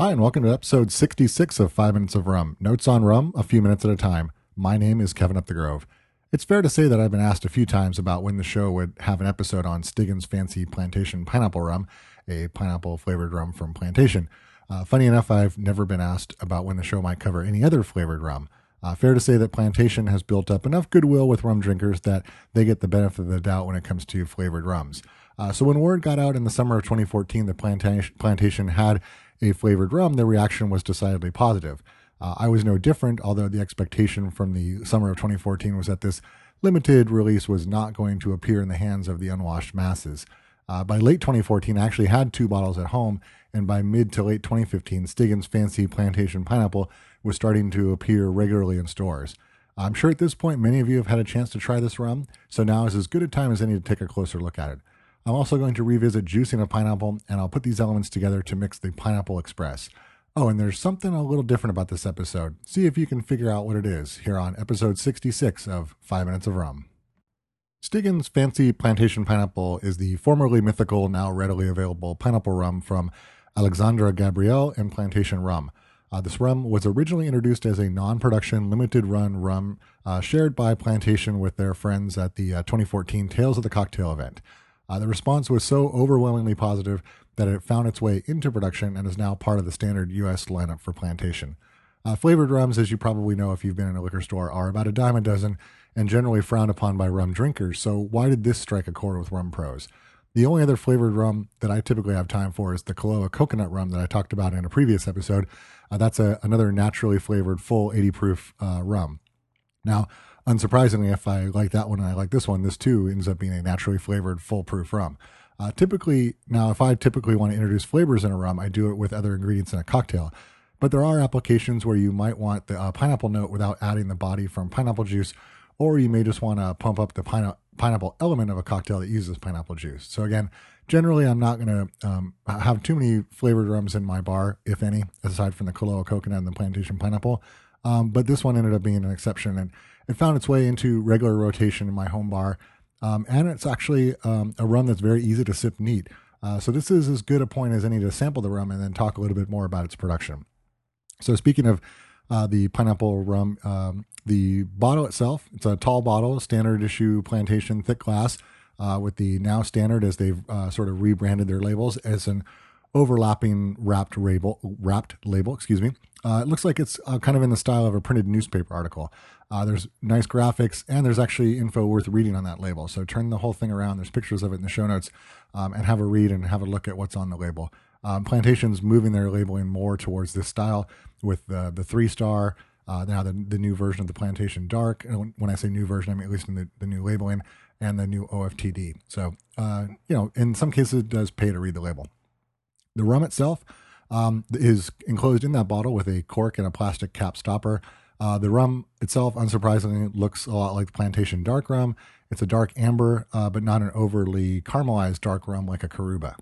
Hi, and welcome to episode 66 of 5 Minutes of Rum. Notes on rum, a few minutes at a time. My name is Kevin Upthegrove. It's fair to say that I've been asked a few times about when the show would have an episode on Stiggins Fancy Plantation Pineapple Rum, a pineapple flavored rum from Plantation. Uh, funny enough, I've never been asked about when the show might cover any other flavored rum. Uh, fair to say that Plantation has built up enough goodwill with rum drinkers that they get the benefit of the doubt when it comes to flavored rums. Uh, so when word got out in the summer of 2014 that Plantation, Plantation had a flavored rum, the reaction was decidedly positive. Uh, I was no different, although the expectation from the summer of 2014 was that this limited release was not going to appear in the hands of the unwashed masses. Uh, by late 2014, I actually had two bottles at home, and by mid to late 2015, Stiggins Fancy Plantation Pineapple was starting to appear regularly in stores. I'm sure at this point many of you have had a chance to try this rum, so now is as good a time as any to take a closer look at it. I'm also going to revisit juicing a pineapple, and I'll put these elements together to mix the Pineapple Express. Oh, and there's something a little different about this episode. See if you can figure out what it is here on episode 66 of 5 Minutes of Rum. Stiggins Fancy Plantation Pineapple is the formerly mythical, now readily available pineapple rum from Alexandre Gabriel and Plantation Rum. Uh, this rum was originally introduced as a non production, limited run rum uh, shared by Plantation with their friends at the uh, 2014 Tales of the Cocktail event. Uh, the response was so overwhelmingly positive that it found its way into production and is now part of the standard U.S. lineup for Plantation. Uh, flavored rums, as you probably know if you've been in a liquor store, are about a dime a dozen and generally frowned upon by rum drinkers. So, why did this strike a chord with rum pros? The only other flavored rum that I typically have time for is the Koloa coconut rum that I talked about in a previous episode. Uh, that's a, another naturally flavored, full 80 proof uh, rum. Now, unsurprisingly, if I like that one and I like this one, this too ends up being a naturally flavored, foolproof rum. Uh, typically, now if I typically want to introduce flavors in a rum, I do it with other ingredients in a cocktail. But there are applications where you might want the uh, pineapple note without adding the body from pineapple juice, or you may just want to pump up the pine- pineapple element of a cocktail that uses pineapple juice. So again, generally, I'm not going to um, have too many flavored rums in my bar, if any, aside from the Koloa coconut and the plantation pineapple. Um, but this one ended up being an exception, and it found its way into regular rotation in my home bar. Um, and it's actually um, a rum that's very easy to sip neat. Uh, so this is as good a point as any to sample the rum and then talk a little bit more about its production. So speaking of uh, the pineapple rum, um, the bottle itself, it's a tall bottle, standard issue plantation thick glass, uh, with the now standard as they've uh, sort of rebranded their labels as an overlapping wrapped label. Wrapped label, excuse me. Uh, it looks like it's uh, kind of in the style of a printed newspaper article. Uh, there's nice graphics and there's actually info worth reading on that label. So turn the whole thing around. There's pictures of it in the show notes um, and have a read and have a look at what's on the label. Um, Plantation's moving their labeling more towards this style with the, the three star. Uh, now the, the new version of the Plantation Dark. And when I say new version, I mean at least in the, the new labeling and the new OFTD. So, uh, you know, in some cases it does pay to read the label. The rum itself um, is enclosed in that bottle with a cork and a plastic cap stopper. Uh, the rum itself, unsurprisingly, looks a lot like Plantation Dark Rum. It's a dark amber, uh, but not an overly caramelized dark rum like a Coruba.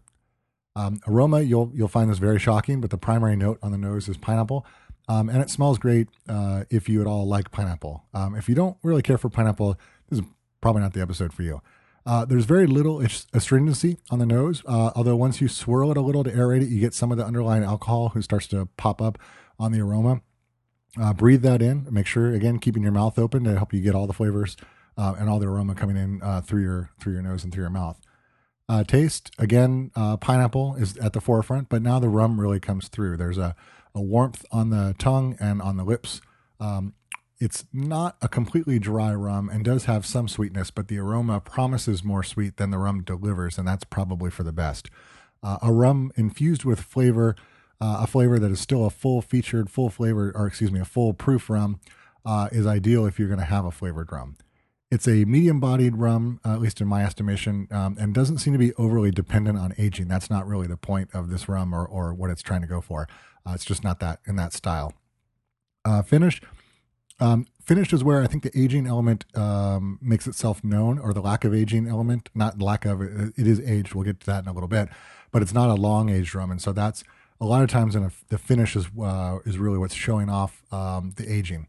Um, aroma, you'll you'll find this very shocking, but the primary note on the nose is pineapple, um, and it smells great uh, if you at all like pineapple. Um, if you don't really care for pineapple, this is probably not the episode for you. Uh, there's very little astringency on the nose, uh, although once you swirl it a little to aerate it, you get some of the underlying alcohol who starts to pop up on the aroma. Uh, breathe that in. Make sure again keeping your mouth open to help you get all the flavors uh, and all the aroma coming in uh, through your through your nose and through your mouth. Uh, taste again, pineapple is at the forefront, but now the rum really comes through. There's a, a warmth on the tongue and on the lips. Um, it's not a completely dry rum and does have some sweetness, but the aroma promises more sweet than the rum delivers, and that's probably for the best. Uh, a rum infused with flavor, uh, a flavor that is still a full featured, full flavor, or excuse me, a full proof rum, uh, is ideal if you're going to have a flavored rum. It's a medium bodied rum, uh, at least in my estimation, um, and doesn't seem to be overly dependent on aging. That's not really the point of this rum or, or what it's trying to go for. Uh, it's just not that in that style. Uh, finish um, finished is where I think the aging element um, makes itself known, or the lack of aging element. Not lack of it, is aged. We'll get to that in a little bit, but it's not a long aged rum, and so that's a lot of times in a, the finish is uh, is really what's showing off um, the aging.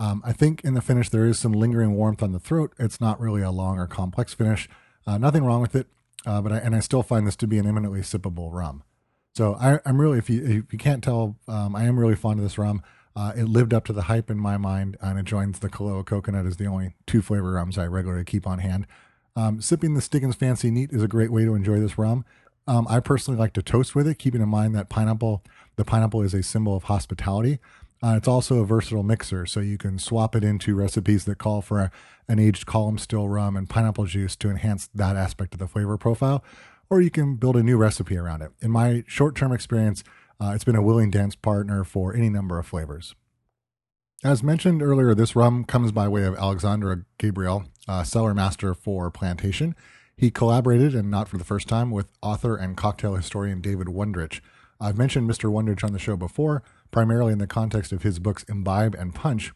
Um, I think in the finish there is some lingering warmth on the throat. It's not really a long or complex finish. Uh, nothing wrong with it, uh, but I, and I still find this to be an eminently sippable rum. So I, am really, if you if you can't tell, um, I am really fond of this rum. Uh, it lived up to the hype in my mind, and it joins the Koloa coconut as the only two flavor rums I regularly keep on hand. Um, sipping the Stiggins Fancy Neat is a great way to enjoy this rum. Um, I personally like to toast with it, keeping in mind that pineapple, the pineapple is a symbol of hospitality. Uh, it's also a versatile mixer, so you can swap it into recipes that call for a, an aged column still rum and pineapple juice to enhance that aspect of the flavor profile, or you can build a new recipe around it. In my short term experience, uh, it's been a willing dance partner for any number of flavors. As mentioned earlier, this rum comes by way of Alexandre Gabriel, uh, cellar master for Plantation. He collaborated, and not for the first time, with author and cocktail historian David Wondrich. I've mentioned Mr. Wondrich on the show before, primarily in the context of his books Imbibe and Punch,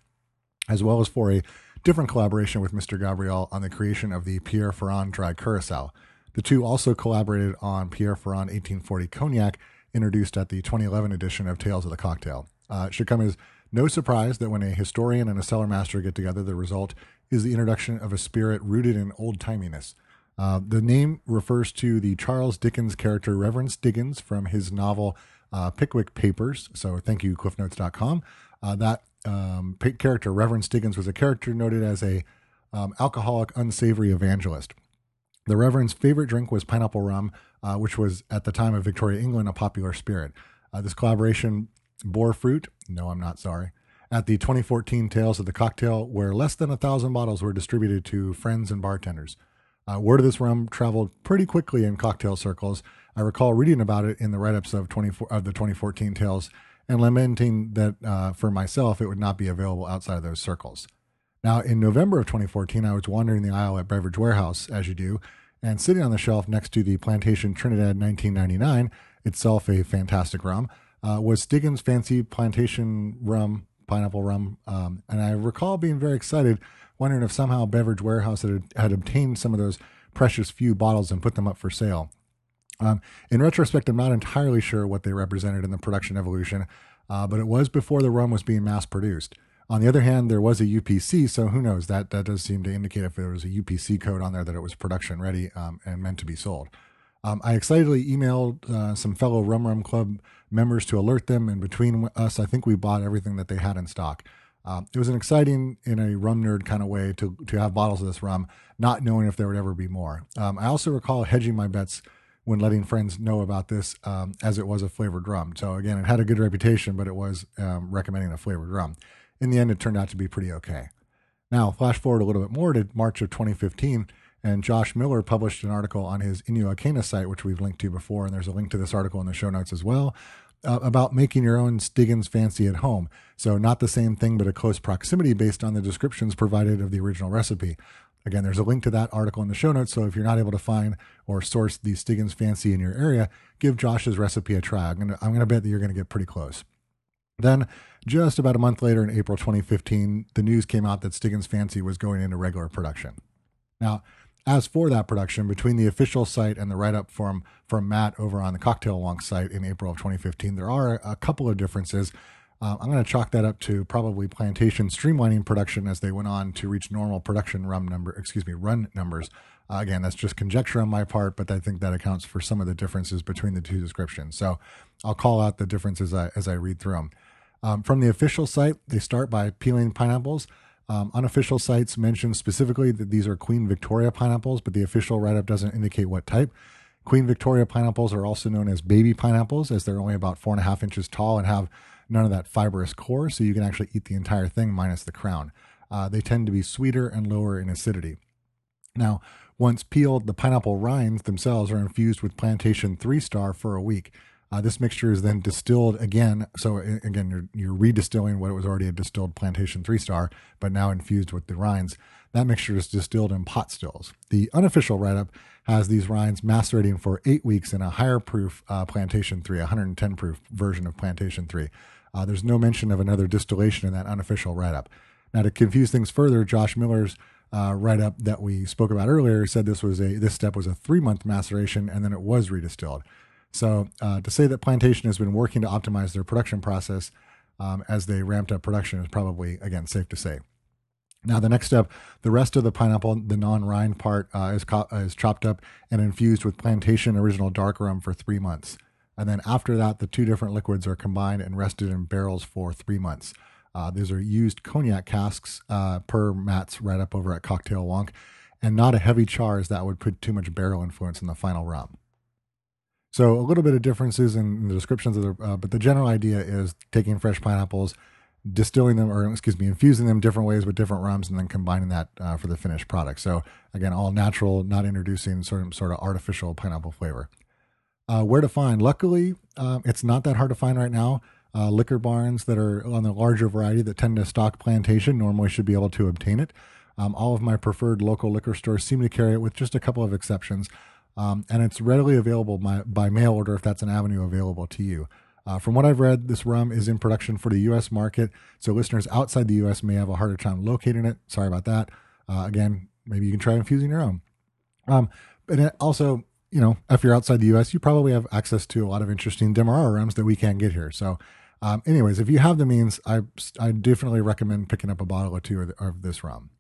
as well as for a different collaboration with Mr. Gabriel on the creation of the Pierre Ferrand dry curacao. The two also collaborated on Pierre Ferrand 1840 cognac, introduced at the 2011 edition of Tales of the Cocktail. Uh, it should come as no surprise that when a historian and a cellar master get together, the result is the introduction of a spirit rooted in old timiness. Uh, the name refers to the Charles Dickens character Reverend Stiggins from his novel uh, Pickwick Papers. So thank you, cliffnotes.com. Uh, that um, character, Reverend Stiggins, was a character noted as a um, alcoholic, unsavory evangelist. The Reverend's favorite drink was pineapple rum, uh, which was at the time of Victoria, England, a popular spirit. Uh, this collaboration bore fruit. No, I'm not sorry. At the 2014 Tales of the Cocktail, where less than a thousand bottles were distributed to friends and bartenders. Uh, word of this rum traveled pretty quickly in cocktail circles. I recall reading about it in the write-ups of, 24, of the 2014 tales and lamenting that uh, for myself it would not be available outside of those circles. Now, in November of 2014, I was wandering the aisle at Beverage Warehouse, as you do, and sitting on the shelf next to the Plantation Trinidad 1999, itself a fantastic rum, uh, was Stiggins Fancy Plantation Rum, pineapple rum. Um, and I recall being very excited wondering if somehow Beverage Warehouse had, had obtained some of those precious few bottles and put them up for sale. Um, in retrospect, I'm not entirely sure what they represented in the production evolution, uh, but it was before the rum was being mass produced. On the other hand, there was a UPC, so who knows? That that does seem to indicate if there was a UPC code on there that it was production ready um, and meant to be sold. Um, I excitedly emailed uh, some fellow Rum Rum Club members to alert them, and between us, I think we bought everything that they had in stock. Um, it was an exciting, in a rum nerd kind of way, to to have bottles of this rum, not knowing if there would ever be more. Um, I also recall hedging my bets when letting friends know about this, um, as it was a flavored rum. So again, it had a good reputation, but it was um, recommending a flavored rum. In the end, it turned out to be pretty okay. Now, flash forward a little bit more to March of 2015, and Josh Miller published an article on his Inyo site, which we've linked to before, and there's a link to this article in the show notes as well, uh, about making your own Stiggins Fancy at home. So, not the same thing, but a close proximity based on the descriptions provided of the original recipe. Again, there's a link to that article in the show notes. So, if you're not able to find or source the Stiggins Fancy in your area, give Josh's recipe a try. I'm to, I'm going to bet that you're going to get pretty close. Then, just about a month later in April 2015, the news came out that Stiggins Fancy was going into regular production. Now, as for that production, between the official site and the write up from, from Matt over on the Cocktail Wonk site in April of 2015, there are a couple of differences. Uh, I'm going to chalk that up to probably Plantation streamlining production as they went on to reach normal production run number, excuse me, run numbers. Uh, again, that's just conjecture on my part, but I think that accounts for some of the differences between the two descriptions. So I'll call out the differences as I, as I read through them. Um, from the official site, they start by peeling pineapples. Um, unofficial sites mention specifically that these are Queen Victoria pineapples, but the official write up doesn't indicate what type. Queen Victoria pineapples are also known as baby pineapples, as they're only about four and a half inches tall and have none of that fibrous core, so you can actually eat the entire thing minus the crown. Uh, they tend to be sweeter and lower in acidity. Now, once peeled, the pineapple rinds themselves are infused with Plantation 3 Star for a week. Uh, this mixture is then distilled again. So again, you're, you're redistilling what it was already a distilled plantation three star, but now infused with the rinds. That mixture is distilled in pot stills. The unofficial write up has these rinds macerating for eight weeks in a higher proof uh, plantation three, 110 proof version of plantation three. Uh, there's no mention of another distillation in that unofficial write up. Now, to confuse things further, Josh Miller's uh, write up that we spoke about earlier said this was a this step was a three month maceration and then it was redistilled. So uh, to say that Plantation has been working to optimize their production process um, as they ramped up production is probably again safe to say. Now the next step, the rest of the pineapple, the non-rind part, uh, is co- is chopped up and infused with Plantation original dark rum for three months. And then after that, the two different liquids are combined and rested in barrels for three months. Uh, these are used cognac casks uh, per Matt's write up over at Cocktail Wonk, and not a heavy chars that would put too much barrel influence in the final rum. So a little bit of differences in the descriptions of the, uh, but the general idea is taking fresh pineapples, distilling them, or excuse me, infusing them different ways with different rums, and then combining that uh, for the finished product. So again, all natural, not introducing sort of sort of artificial pineapple flavor. Uh, where to find? Luckily, um, it's not that hard to find right now. Uh, liquor barns that are on the larger variety that tend to stock plantation normally should be able to obtain it. Um, all of my preferred local liquor stores seem to carry it, with just a couple of exceptions. Um, and it's readily available by, by, mail order if that's an avenue available to you. Uh, from what I've read, this rum is in production for the U.S. market, so listeners outside the U.S. may have a harder time locating it. Sorry about that. Uh, again, maybe you can try infusing your own. Um, but also, you know, if you're outside the U.S., you probably have access to a lot of interesting Demerara rums that we can't get here. So, um, anyways, if you have the means, I I definitely recommend picking up a bottle or two of, of this rum.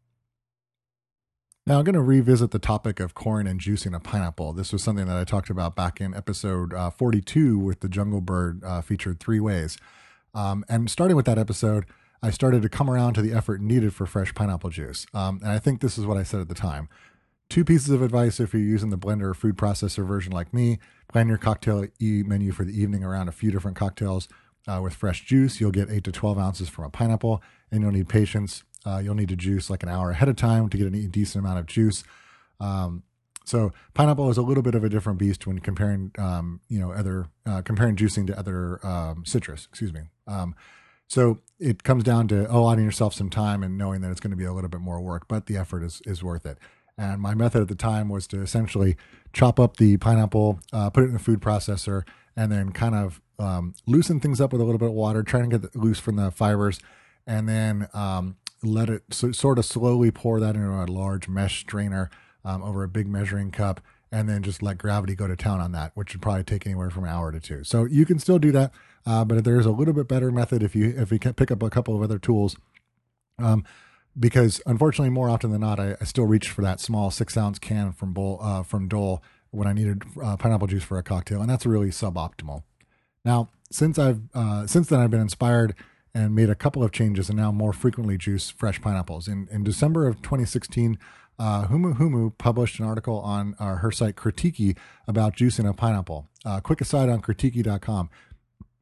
Now, I'm going to revisit the topic of corn and juicing a pineapple. This was something that I talked about back in episode uh, 42 with the Jungle Bird uh, featured three ways. Um, and starting with that episode, I started to come around to the effort needed for fresh pineapple juice. Um, and I think this is what I said at the time. Two pieces of advice if you're using the blender or food processor version like me, plan your cocktail e menu for the evening around a few different cocktails uh, with fresh juice. You'll get 8 to 12 ounces from a pineapple, and you'll need patience. Uh, you'll need to juice like an hour ahead of time to get a decent amount of juice. Um, so pineapple is a little bit of a different beast when comparing, um, you know, other uh, comparing juicing to other um, citrus. Excuse me. Um, so it comes down to allotting yourself some time and knowing that it's going to be a little bit more work, but the effort is is worth it. And my method at the time was to essentially chop up the pineapple, uh, put it in the food processor, and then kind of um, loosen things up with a little bit of water, trying to get loose from the fibers, and then um, let it so, sort of slowly pour that into a large mesh strainer um, over a big measuring cup, and then just let gravity go to town on that, which would probably take anywhere from an hour to two. So you can still do that, uh, but there's a little bit better method if you if you can pick up a couple of other tools. Um, because unfortunately, more often than not, I, I, still reach for that small six ounce can from bowl uh, from Dole when I needed uh, pineapple juice for a cocktail, and that's really suboptimal. Now, since I've uh, since then, I've been inspired and made a couple of changes, and now more frequently juice fresh pineapples. In in December of 2016, uh, Humu Humu published an article on uh, her site Critiki about juicing a pineapple. Uh, quick aside on Critiki.com.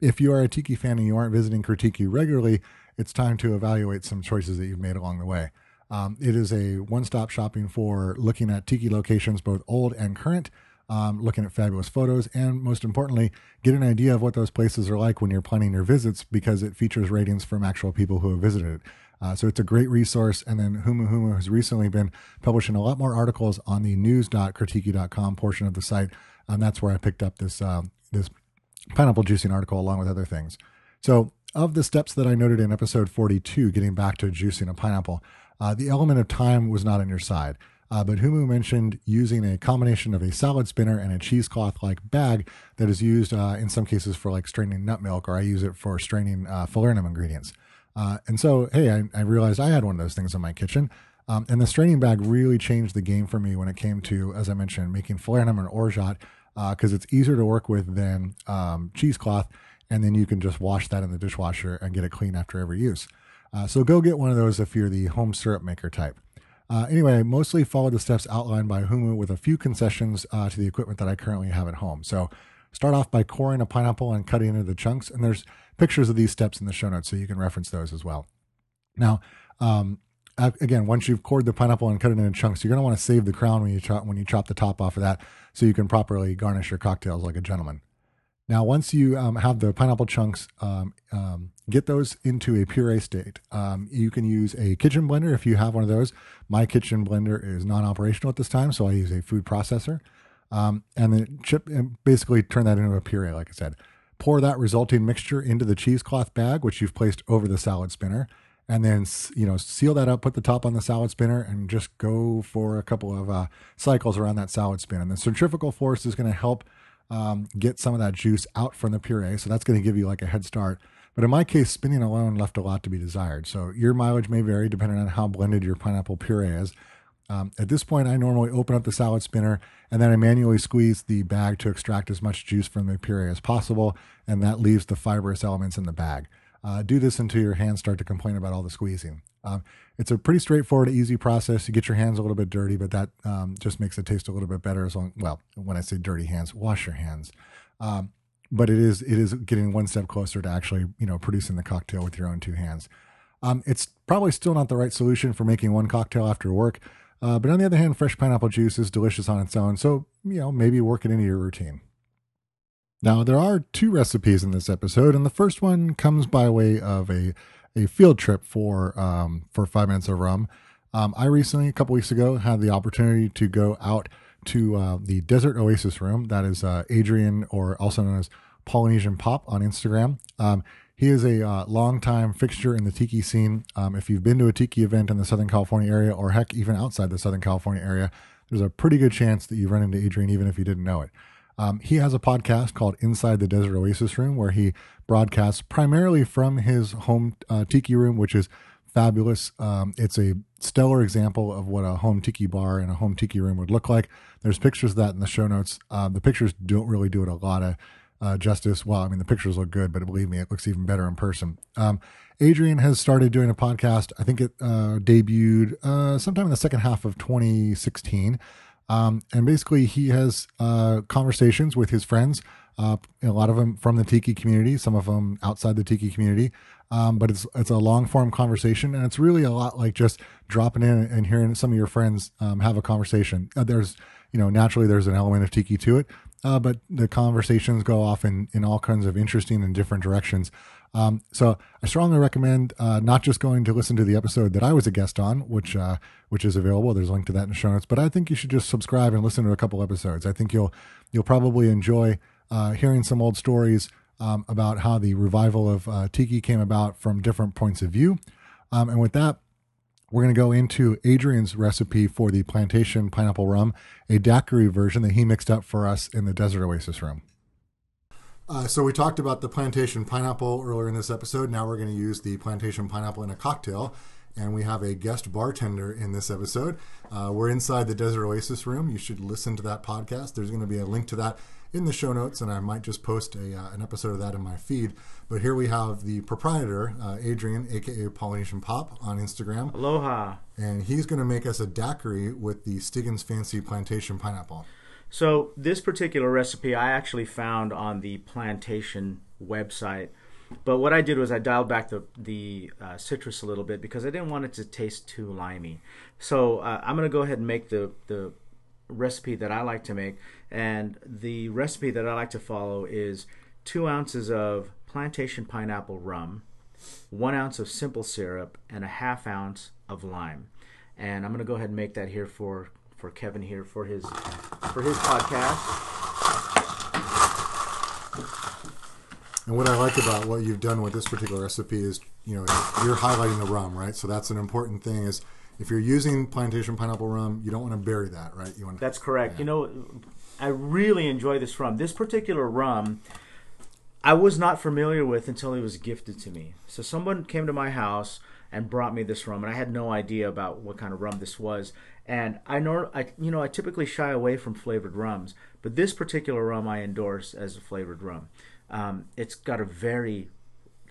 If you are a tiki fan and you aren't visiting Critiki regularly, it's time to evaluate some choices that you've made along the way. Um, it is a one stop shopping for looking at tiki locations, both old and current, um, looking at fabulous photos, and most importantly, get an idea of what those places are like when you're planning your visits because it features ratings from actual people who have visited it. Uh, so it's a great resource. And then Humu Humu has recently been publishing a lot more articles on the news.critiki.com portion of the site. And that's where I picked up this, uh, this pineapple juicing article along with other things. So of the steps that I noted in episode 42, getting back to juicing a pineapple, uh, the element of time was not on your side. Uh, but Humu mentioned using a combination of a salad spinner and a cheesecloth like bag that is used uh, in some cases for like straining nut milk, or I use it for straining uh, falernum ingredients. Uh, and so, hey, I, I, realized I had one of those things in my kitchen. Um, and the straining bag really changed the game for me when it came to, as I mentioned, making falernum and orgeat because uh, it's easier to work with than um, cheesecloth and then you can just wash that in the dishwasher and get it clean after every use. Uh, so go get one of those if you're the home syrup maker type. Uh, anyway, I mostly followed the steps outlined by Humu with a few concessions uh, to the equipment that I currently have at home. So start off by coring a pineapple and cutting into the chunks, and there's pictures of these steps in the show notes, so you can reference those as well. Now, um, again, once you've cored the pineapple and cut it into chunks, you're going to want to save the crown when you chop when you chop the top off of that, so you can properly garnish your cocktails like a gentleman. Now, once you um, have the pineapple chunks, um, um, get those into a puree state. Um, you can use a kitchen blender if you have one of those. My kitchen blender is non-operational at this time, so I use a food processor. Um, and then chip and basically turn that into a puree, like I said. Pour that resulting mixture into the cheesecloth bag, which you've placed over the salad spinner, and then you know seal that up, put the top on the salad spinner, and just go for a couple of uh, cycles around that salad spin. And the centrifugal force is going to help um, get some of that juice out from the puree. So that's going to give you like a head start. But in my case, spinning alone left a lot to be desired. So your mileage may vary depending on how blended your pineapple puree is. Um, at this point, I normally open up the salad spinner and then I manually squeeze the bag to extract as much juice from the puree as possible, and that leaves the fibrous elements in the bag. Uh, do this until your hands start to complain about all the squeezing. Um, it's a pretty straightforward, easy process. You get your hands a little bit dirty, but that um, just makes it taste a little bit better. As long, well, when I say dirty hands, wash your hands. Um, but it is it is getting one step closer to actually you know producing the cocktail with your own two hands. Um, it's probably still not the right solution for making one cocktail after work, uh, but on the other hand, fresh pineapple juice is delicious on its own. So you know maybe work it into your routine. Now there are two recipes in this episode, and the first one comes by way of a a field trip for um, for five minutes of rum. Um, I recently, a couple weeks ago, had the opportunity to go out to uh, the Desert Oasis Room. That is uh, Adrian, or also known as Polynesian Pop on Instagram. Um, he is a uh, longtime fixture in the tiki scene. Um, if you've been to a tiki event in the Southern California area, or heck, even outside the Southern California area, there's a pretty good chance that you run into Adrian, even if you didn't know it. Um, he has a podcast called Inside the Desert Oasis Room, where he broadcasts primarily from his home uh, tiki room, which is fabulous. Um, it's a stellar example of what a home tiki bar and a home tiki room would look like. There's pictures of that in the show notes. Uh, the pictures don't really do it a lot of uh, justice. Well, I mean, the pictures look good, but believe me, it looks even better in person. Um, Adrian has started doing a podcast. I think it uh, debuted uh, sometime in the second half of 2016. Um, and basically, he has uh, conversations with his friends, uh, a lot of them from the tiki community, some of them outside the tiki community, um, but it's it's a long form conversation, and it's really a lot like just dropping in and hearing some of your friends um, have a conversation. Uh, there's you know naturally there's an element of tiki to it, uh, but the conversations go off in in all kinds of interesting and different directions. Um, so I strongly recommend uh, not just going to listen to the episode that I was a guest on, which uh, which is available. There's a link to that in the show notes. But I think you should just subscribe and listen to a couple episodes. I think you'll you'll probably enjoy uh, hearing some old stories um, about how the revival of uh, tiki came about from different points of view. Um, and with that, we're going to go into Adrian's recipe for the plantation pineapple rum, a daiquiri version that he mixed up for us in the Desert Oasis room. Uh, so we talked about the plantation pineapple earlier in this episode. Now we're going to use the plantation pineapple in a cocktail, and we have a guest bartender in this episode. Uh, we're inside the Desert Oasis room. You should listen to that podcast. There's going to be a link to that in the show notes, and I might just post a, uh, an episode of that in my feed. But here we have the proprietor, uh, Adrian, aka Polynesian Pop, on Instagram. Aloha. And he's going to make us a daiquiri with the Stiggins Fancy Plantation Pineapple. So, this particular recipe I actually found on the plantation website. But what I did was I dialed back the, the uh, citrus a little bit because I didn't want it to taste too limey. So, uh, I'm going to go ahead and make the, the recipe that I like to make. And the recipe that I like to follow is two ounces of plantation pineapple rum, one ounce of simple syrup, and a half ounce of lime. And I'm going to go ahead and make that here for, for Kevin here for his for his podcast. And what I like about what you've done with this particular recipe is, you know, you're highlighting the rum, right? So that's an important thing. Is if you're using plantation pineapple rum, you don't want to bury that, right? You want That's correct. Yeah. You know, I really enjoy this rum. This particular rum, I was not familiar with until it was gifted to me. So someone came to my house and brought me this rum, and I had no idea about what kind of rum this was. And I know, I you know, I typically shy away from flavored rums, but this particular rum I endorse as a flavored rum. Um, it's got a very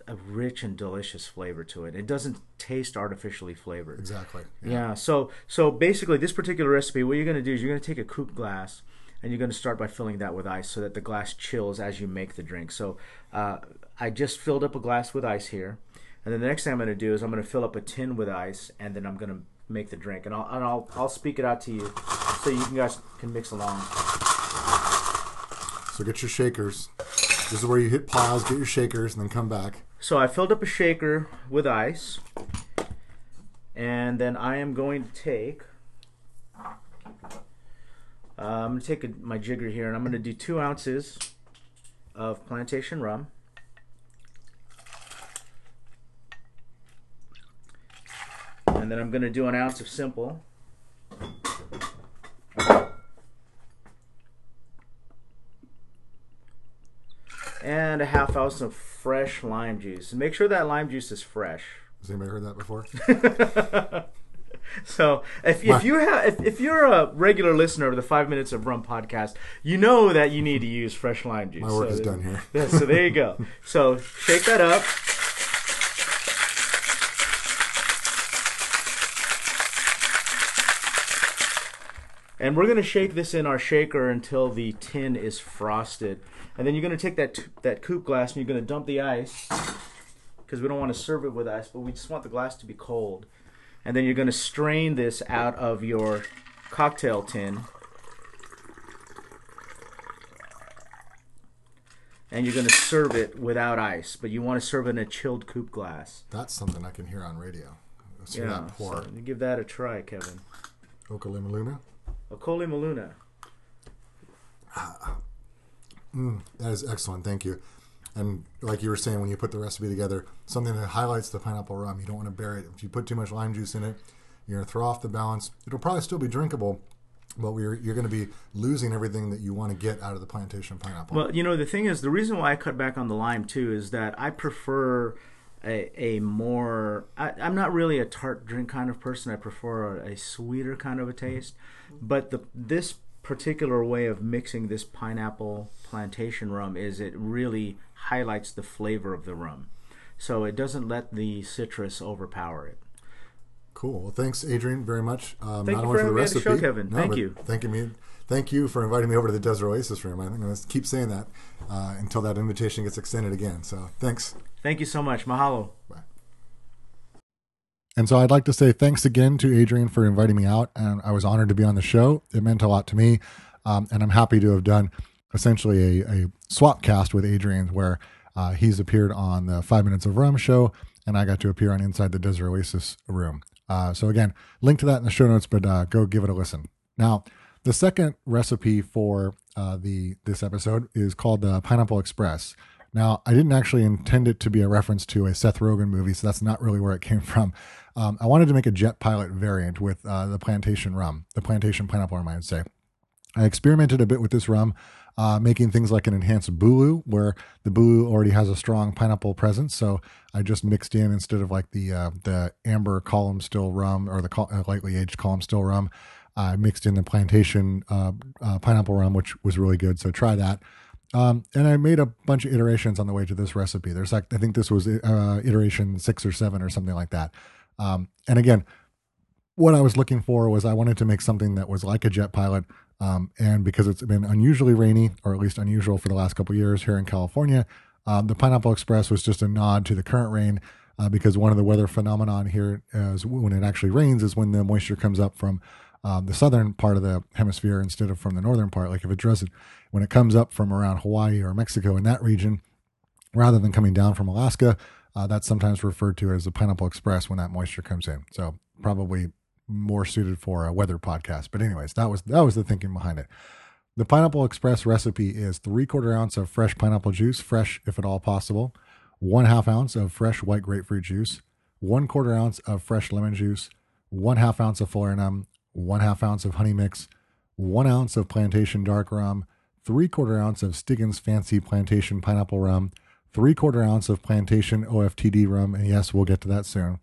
a rich and delicious flavor to it. It doesn't taste artificially flavored. Exactly. Yeah. yeah. So so basically, this particular recipe, what you're going to do is you're going to take a coupe glass and you're going to start by filling that with ice so that the glass chills as you make the drink. So uh, I just filled up a glass with ice here, and then the next thing I'm going to do is I'm going to fill up a tin with ice, and then I'm going to make the drink, and I'll and I'll I'll speak it out to you so you guys can mix along. So get your shakers. This is where you hit pause, get your shakers, and then come back. So I filled up a shaker with ice, and then I am going to take. Uh, I'm going to take a, my jigger here, and I'm going to do two ounces of plantation rum. And then I'm going to do an ounce of simple. and a half ounce of fresh lime juice. And make sure that lime juice is fresh. Has anybody heard that before? So if, if you have if, if you're a regular listener of the Five Minutes of Rum podcast, you know that you need to use fresh lime juice. My work so, is done here. Yeah, so there you go. So shake that up. And we're gonna shake this in our shaker until the tin is frosted, and then you're gonna take that that coupe glass and you're gonna dump the ice because we don't want to serve it with ice, but we just want the glass to be cold. And then you're gonna strain this out of your cocktail tin. And you're gonna serve it without ice, but you want to serve it in a chilled coupe glass. That's something I can hear on radio. Let's hear Yeah, that pour. so you give that a try, Kevin. Okalimaluna. Okole Maluna. Ah, ah. mm, that is excellent. Thank you. And like you were saying, when you put the recipe together, something that highlights the pineapple rum, you don't want to bury it. If you put too much lime juice in it, you're going to throw off the balance. It'll probably still be drinkable, but you're going to be losing everything that you want to get out of the plantation pineapple. Well, you know, the thing is, the reason why I cut back on the lime too is that I prefer a, a more. I, I'm not really a tart drink kind of person. I prefer a, a sweeter kind of a taste. But the this particular way of mixing this pineapple plantation rum is it really highlights the flavor of the rum. So it doesn't let the citrus overpower it. Cool. Well, thanks, Adrian, very much. Um, Thank not you for the recipe, show, Kevin. Thank but you. Thank you, me. Thank you for inviting me over to the Desert Oasis room. I'm going to keep saying that uh, until that invitation gets extended again. So thanks. Thank you so much. Mahalo. Bye. And so I'd like to say thanks again to Adrian for inviting me out. And I was honored to be on the show. It meant a lot to me. Um, and I'm happy to have done essentially a, a swap cast with Adrian where uh, he's appeared on the Five Minutes of Rum show and I got to appear on Inside the Desert Oasis room. Uh, so again, link to that in the show notes, but uh, go give it a listen. Now, the second recipe for uh, the this episode is called the Pineapple Express. Now, I didn't actually intend it to be a reference to a Seth Rogen movie, so that's not really where it came from. Um, I wanted to make a jet pilot variant with uh, the plantation rum, the plantation pineapple rum, I would say. I experimented a bit with this rum, uh, making things like an enhanced bulu, where the bulu already has a strong pineapple presence. So I just mixed in instead of like the uh, the amber column still rum or the col- uh, lightly aged column still rum. I mixed in the plantation uh, uh, pineapple rum, which was really good. So try that. Um, and I made a bunch of iterations on the way to this recipe. There's like I think this was uh, iteration six or seven or something like that. Um, and again, what I was looking for was I wanted to make something that was like a jet pilot. Um, and because it's been unusually rainy, or at least unusual for the last couple years here in California, um, the Pineapple Express was just a nod to the current rain. Uh, because one of the weather phenomenon here is when it actually rains is when the moisture comes up from um, the southern part of the hemisphere instead of from the northern part. Like if it doesn't, when it comes up from around Hawaii or Mexico in that region, rather than coming down from Alaska, uh, that's sometimes referred to as the Pineapple Express when that moisture comes in. So probably more suited for a weather podcast. But anyways, that was that was the thinking behind it. The Pineapple Express recipe is three quarter ounce of fresh pineapple juice, fresh if at all possible, one half ounce of fresh white grapefruit juice, one quarter ounce of fresh lemon juice, one half ounce of falernum, one half ounce of honey mix, one ounce of plantation dark rum, three quarter ounce of Stiggins Fancy Plantation Pineapple Rum, three quarter ounce of Plantation OFTD rum, and yes, we'll get to that soon.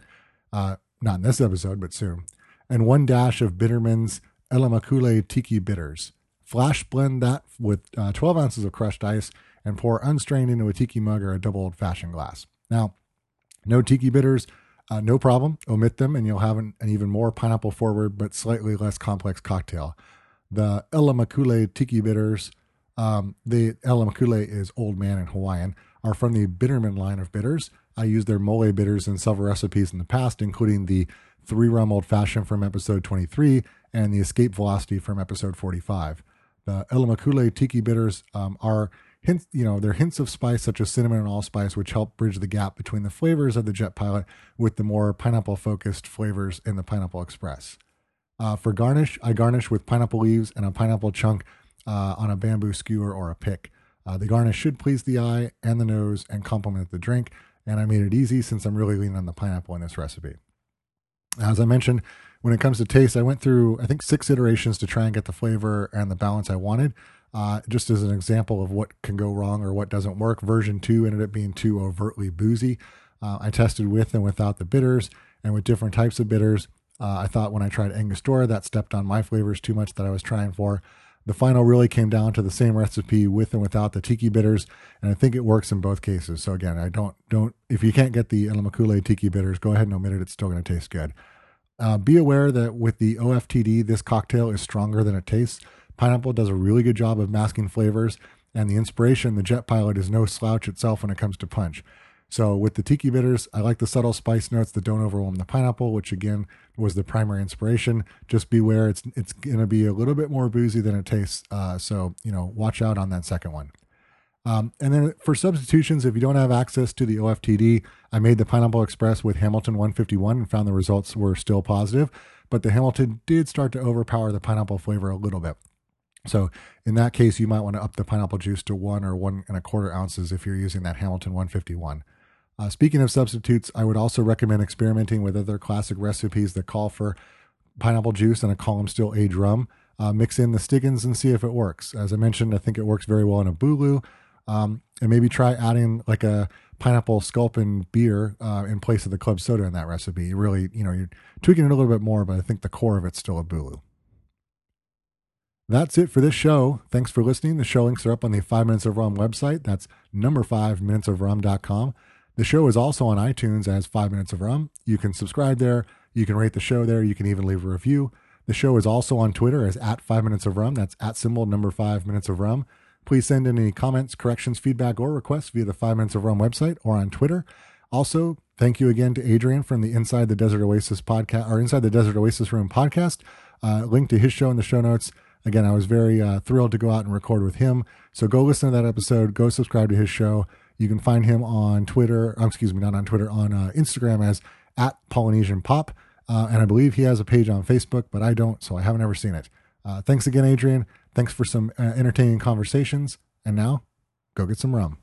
Uh, not in this episode, but soon. And one dash of Bittermens Elemakule Tiki Bitters. Flash blend that with uh, 12 ounces of crushed ice and pour unstrained into a tiki mug or a double old fashioned glass. Now, no tiki bitters, uh, no problem. Omit them, and you'll have an, an, even more pineapple forward but slightly less complex cocktail. The Elemakule Tiki bitters, um, the Elemakule is old man in Hawaiian, are from the Bitterman line of bitters. I used their mole bitters in several recipes in the past, including the three rum old fashioned from episode 23 and the escape velocity from episode 45. The Elemakule Tiki bitters um, are hints, you know, they're hints of spice such as cinnamon and allspice, which help bridge the gap between the flavors of the Jet Pilot with the more pineapple focused flavors in the Pineapple Express. Uh, for garnish, I garnish with pineapple leaves and a pineapple chunk uh, on a bamboo skewer or a pick. Uh, the garnish should please the eye and the nose and complement the drink, and I made it easy since I'm really leaning on the pineapple in this recipe. As I mentioned, when it comes to taste, I went through, I think, six iterations to try and get the flavor and the balance I wanted. Uh, just as an example of what can go wrong or what doesn't work, version two ended up being too overtly boozy. Uh, I tested with and without the bitters and with different types of bitters. Uh, I thought when I tried Angostura, that stepped on my flavors too much that I was trying for. The final really came down to the same recipe with and without the tiki bitters, and I think it works in both cases. So again, I don't don't if you can't get the Elemakule tiki bitters, go ahead and omit it. It's still going to taste good. Uh, be aware that with the OFTD, this cocktail is stronger than it tastes. Pineapple does a really good job of masking flavors, and the inspiration, the Jet Pilot, is no slouch itself when it comes to punch. So with the tiki bitters, I like the subtle spice notes that don't overwhelm the pineapple, which again was the primary inspiration. Just beware, it's it's going to be a little bit more boozy than it tastes. Uh, so you know, watch out on that second one. Um, and then for substitutions, if you don't have access to the OFTD, I made the Pineapple Express with Hamilton 151 and found the results were still positive, but the Hamilton did start to overpower the pineapple flavor a little bit. So in that case, you might want to up the pineapple juice to one or one and a quarter ounces if you're using that Hamilton 151. Uh, speaking of substitutes, I would also recommend experimenting with other classic recipes that call for pineapple juice and a column still aged rum. Uh, mix in the Stiggins and see if it works. As I mentioned, I think it works very well in a Boulou. Um, and maybe try adding like a pineapple sculpin beer uh, in place of the club soda in that recipe. You really, you know, you're tweaking it a little bit more, but I think the core of it's still a Boulou. That's it for this show. Thanks for listening. The show links are up on the 5 Minutes of Rum website. That's number 5 minutesofrum.com. The show is also on iTunes as 5 Minutes of Rum. You can subscribe there. You can rate the show there. You can even leave a review. The show is also on Twitter as at 5 Minutes of Rum. That's at symbol number 5 Minutes of Rum. Please send in any comments, corrections, feedback, or requests via the 5 Minutes of Rum website or on Twitter. Also, thank you again to Adrian from the Inside the Desert Oasis podcast or Inside the Desert Oasis Room podcast. Uh, link to his show in the show notes. Again, I was very uh, thrilled to go out and record with him. So go listen to that episode. Go subscribe to his show. You can find him on Twitter. Oh, excuse me, not on Twitter, on uh, Instagram as at Polynesian Pop. Uh, and I believe he has a page on Facebook, but I don't, so I haven't ever seen it. Uh, thanks again, Adrian. Thanks for some uh, entertaining conversations. And now, go get some rum.